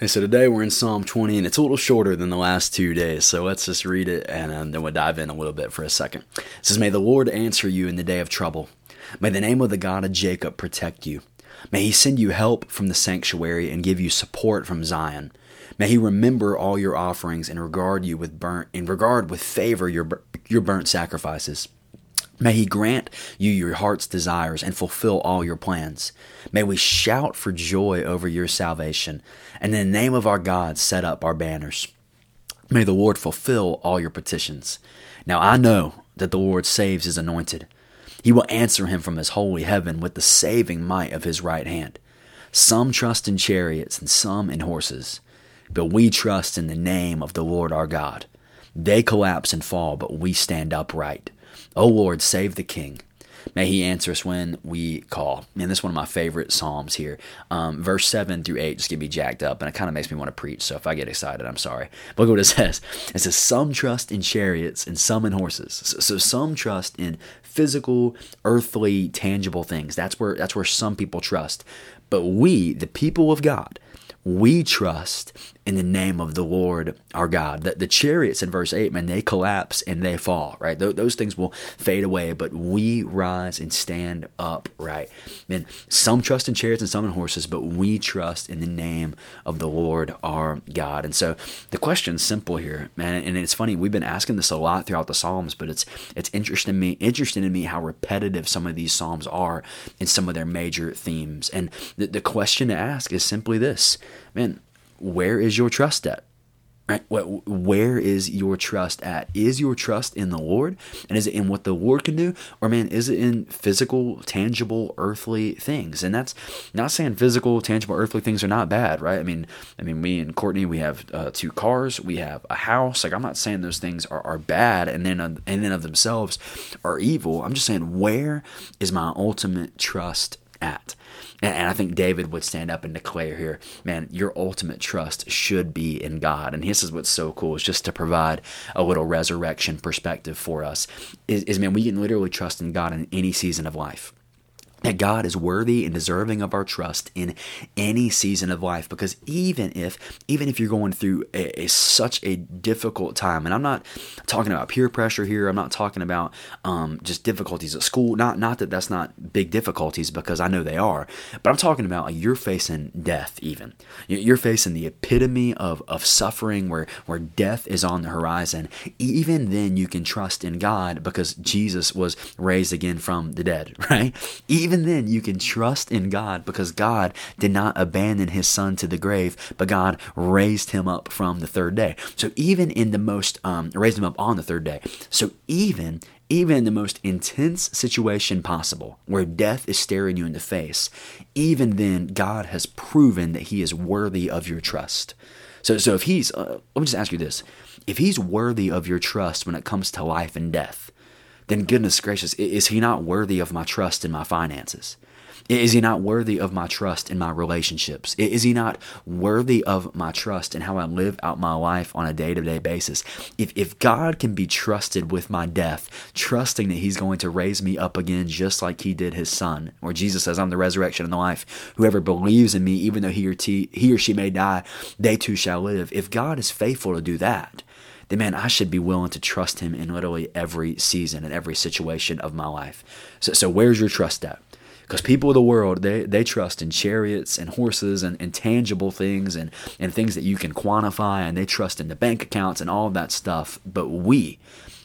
Okay, so today we're in Psalm 20, and it's a little shorter than the last two days. So let's just read it, and um, then we'll dive in a little bit for a second. It says, May the Lord answer you in the day of trouble. May the name of the God of Jacob protect you. May he send you help from the sanctuary and give you support from Zion. May he remember all your offerings and regard you with burnt, and regard with favor your your burnt sacrifices. May He grant you your heart's desires and fulfill all your plans. May we shout for joy over your salvation, and in the name of our God set up our banners. May the Lord fulfill all your petitions. Now I know that the Lord saves His anointed. He will answer him from His holy heaven with the saving might of His right hand. Some trust in chariots and some in horses, but we trust in the name of the Lord our God. They collapse and fall, but we stand upright. O Lord, save the king. May he answer us when we call. And this is one of my favorite Psalms here. Um, verse 7 through 8 just get me jacked up, and it kind of makes me want to preach. So if I get excited, I'm sorry. But look what it says. It says, Some trust in chariots and some in horses. So, so some trust in physical, earthly, tangible things. That's where that's where some people trust. But we, the people of God, we trust in the name of the Lord our God. The, the chariots in verse 8, man, they collapse and they fall, right? Th- those things will fade away, but we rise and stand upright. Man, some trust in chariots and some in horses, but we trust in the name of the Lord our God. And so the question's simple here, man, and it's funny, we've been asking this a lot throughout the Psalms, but it's it's interesting to me, interesting to me how repetitive some of these Psalms are in some of their major themes. And the, the question to ask is simply this, man, where is your trust at? Right? Where is your trust at? Is your trust in the Lord? And is it in what the Lord can do? Or, man, is it in physical, tangible, earthly things? And that's not saying physical, tangible, earthly things are not bad, right? I mean, I mean, me and Courtney, we have uh, two cars, we have a house. Like, I'm not saying those things are, are bad and then, and then of themselves are evil. I'm just saying, where is my ultimate trust at? And I think David would stand up and declare here, man, your ultimate trust should be in God. And this is what's so cool is just to provide a little resurrection perspective for us. Is, is man, we can literally trust in God in any season of life that God is worthy and deserving of our trust in any season of life. Because even if even if you're going through a, a, such a difficult time and I'm not talking about peer pressure here I'm not talking about um, just difficulties at school not not that that's not big difficulties because I know they are but I'm talking about like you're facing death even. You're facing the epitome of, of suffering where where death is on the horizon. Even then you can trust in God because Jesus was raised again from the dead right? even even then, you can trust in God because God did not abandon his son to the grave, but God raised him up from the third day. So even in the most, um, raised him up on the third day. So even even in the most intense situation possible, where death is staring you in the face, even then, God has proven that He is worthy of your trust. So, so if He's, uh, let me just ask you this: if He's worthy of your trust when it comes to life and death, then goodness gracious, is he not worthy of my trust in my finances? Is he not worthy of my trust in my relationships? Is he not worthy of my trust in how I live out my life on a day to day basis? If, if God can be trusted with my death, trusting that he's going to raise me up again just like he did his son, or Jesus says, I'm the resurrection and the life. Whoever believes in me, even though he or, he or she may die, they too shall live. If God is faithful to do that, then man, I should be willing to trust him in literally every season and every situation of my life. So, so where's your trust at? Because people of the world, they, they trust in chariots and horses and, and tangible things and, and things that you can quantify, and they trust in the bank accounts and all of that stuff. But we,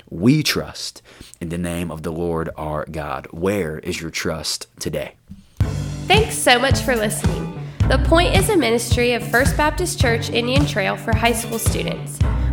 we trust in the name of the Lord our God. Where is your trust today? Thanks so much for listening. The Point is a ministry of First Baptist Church Indian Trail for high school students.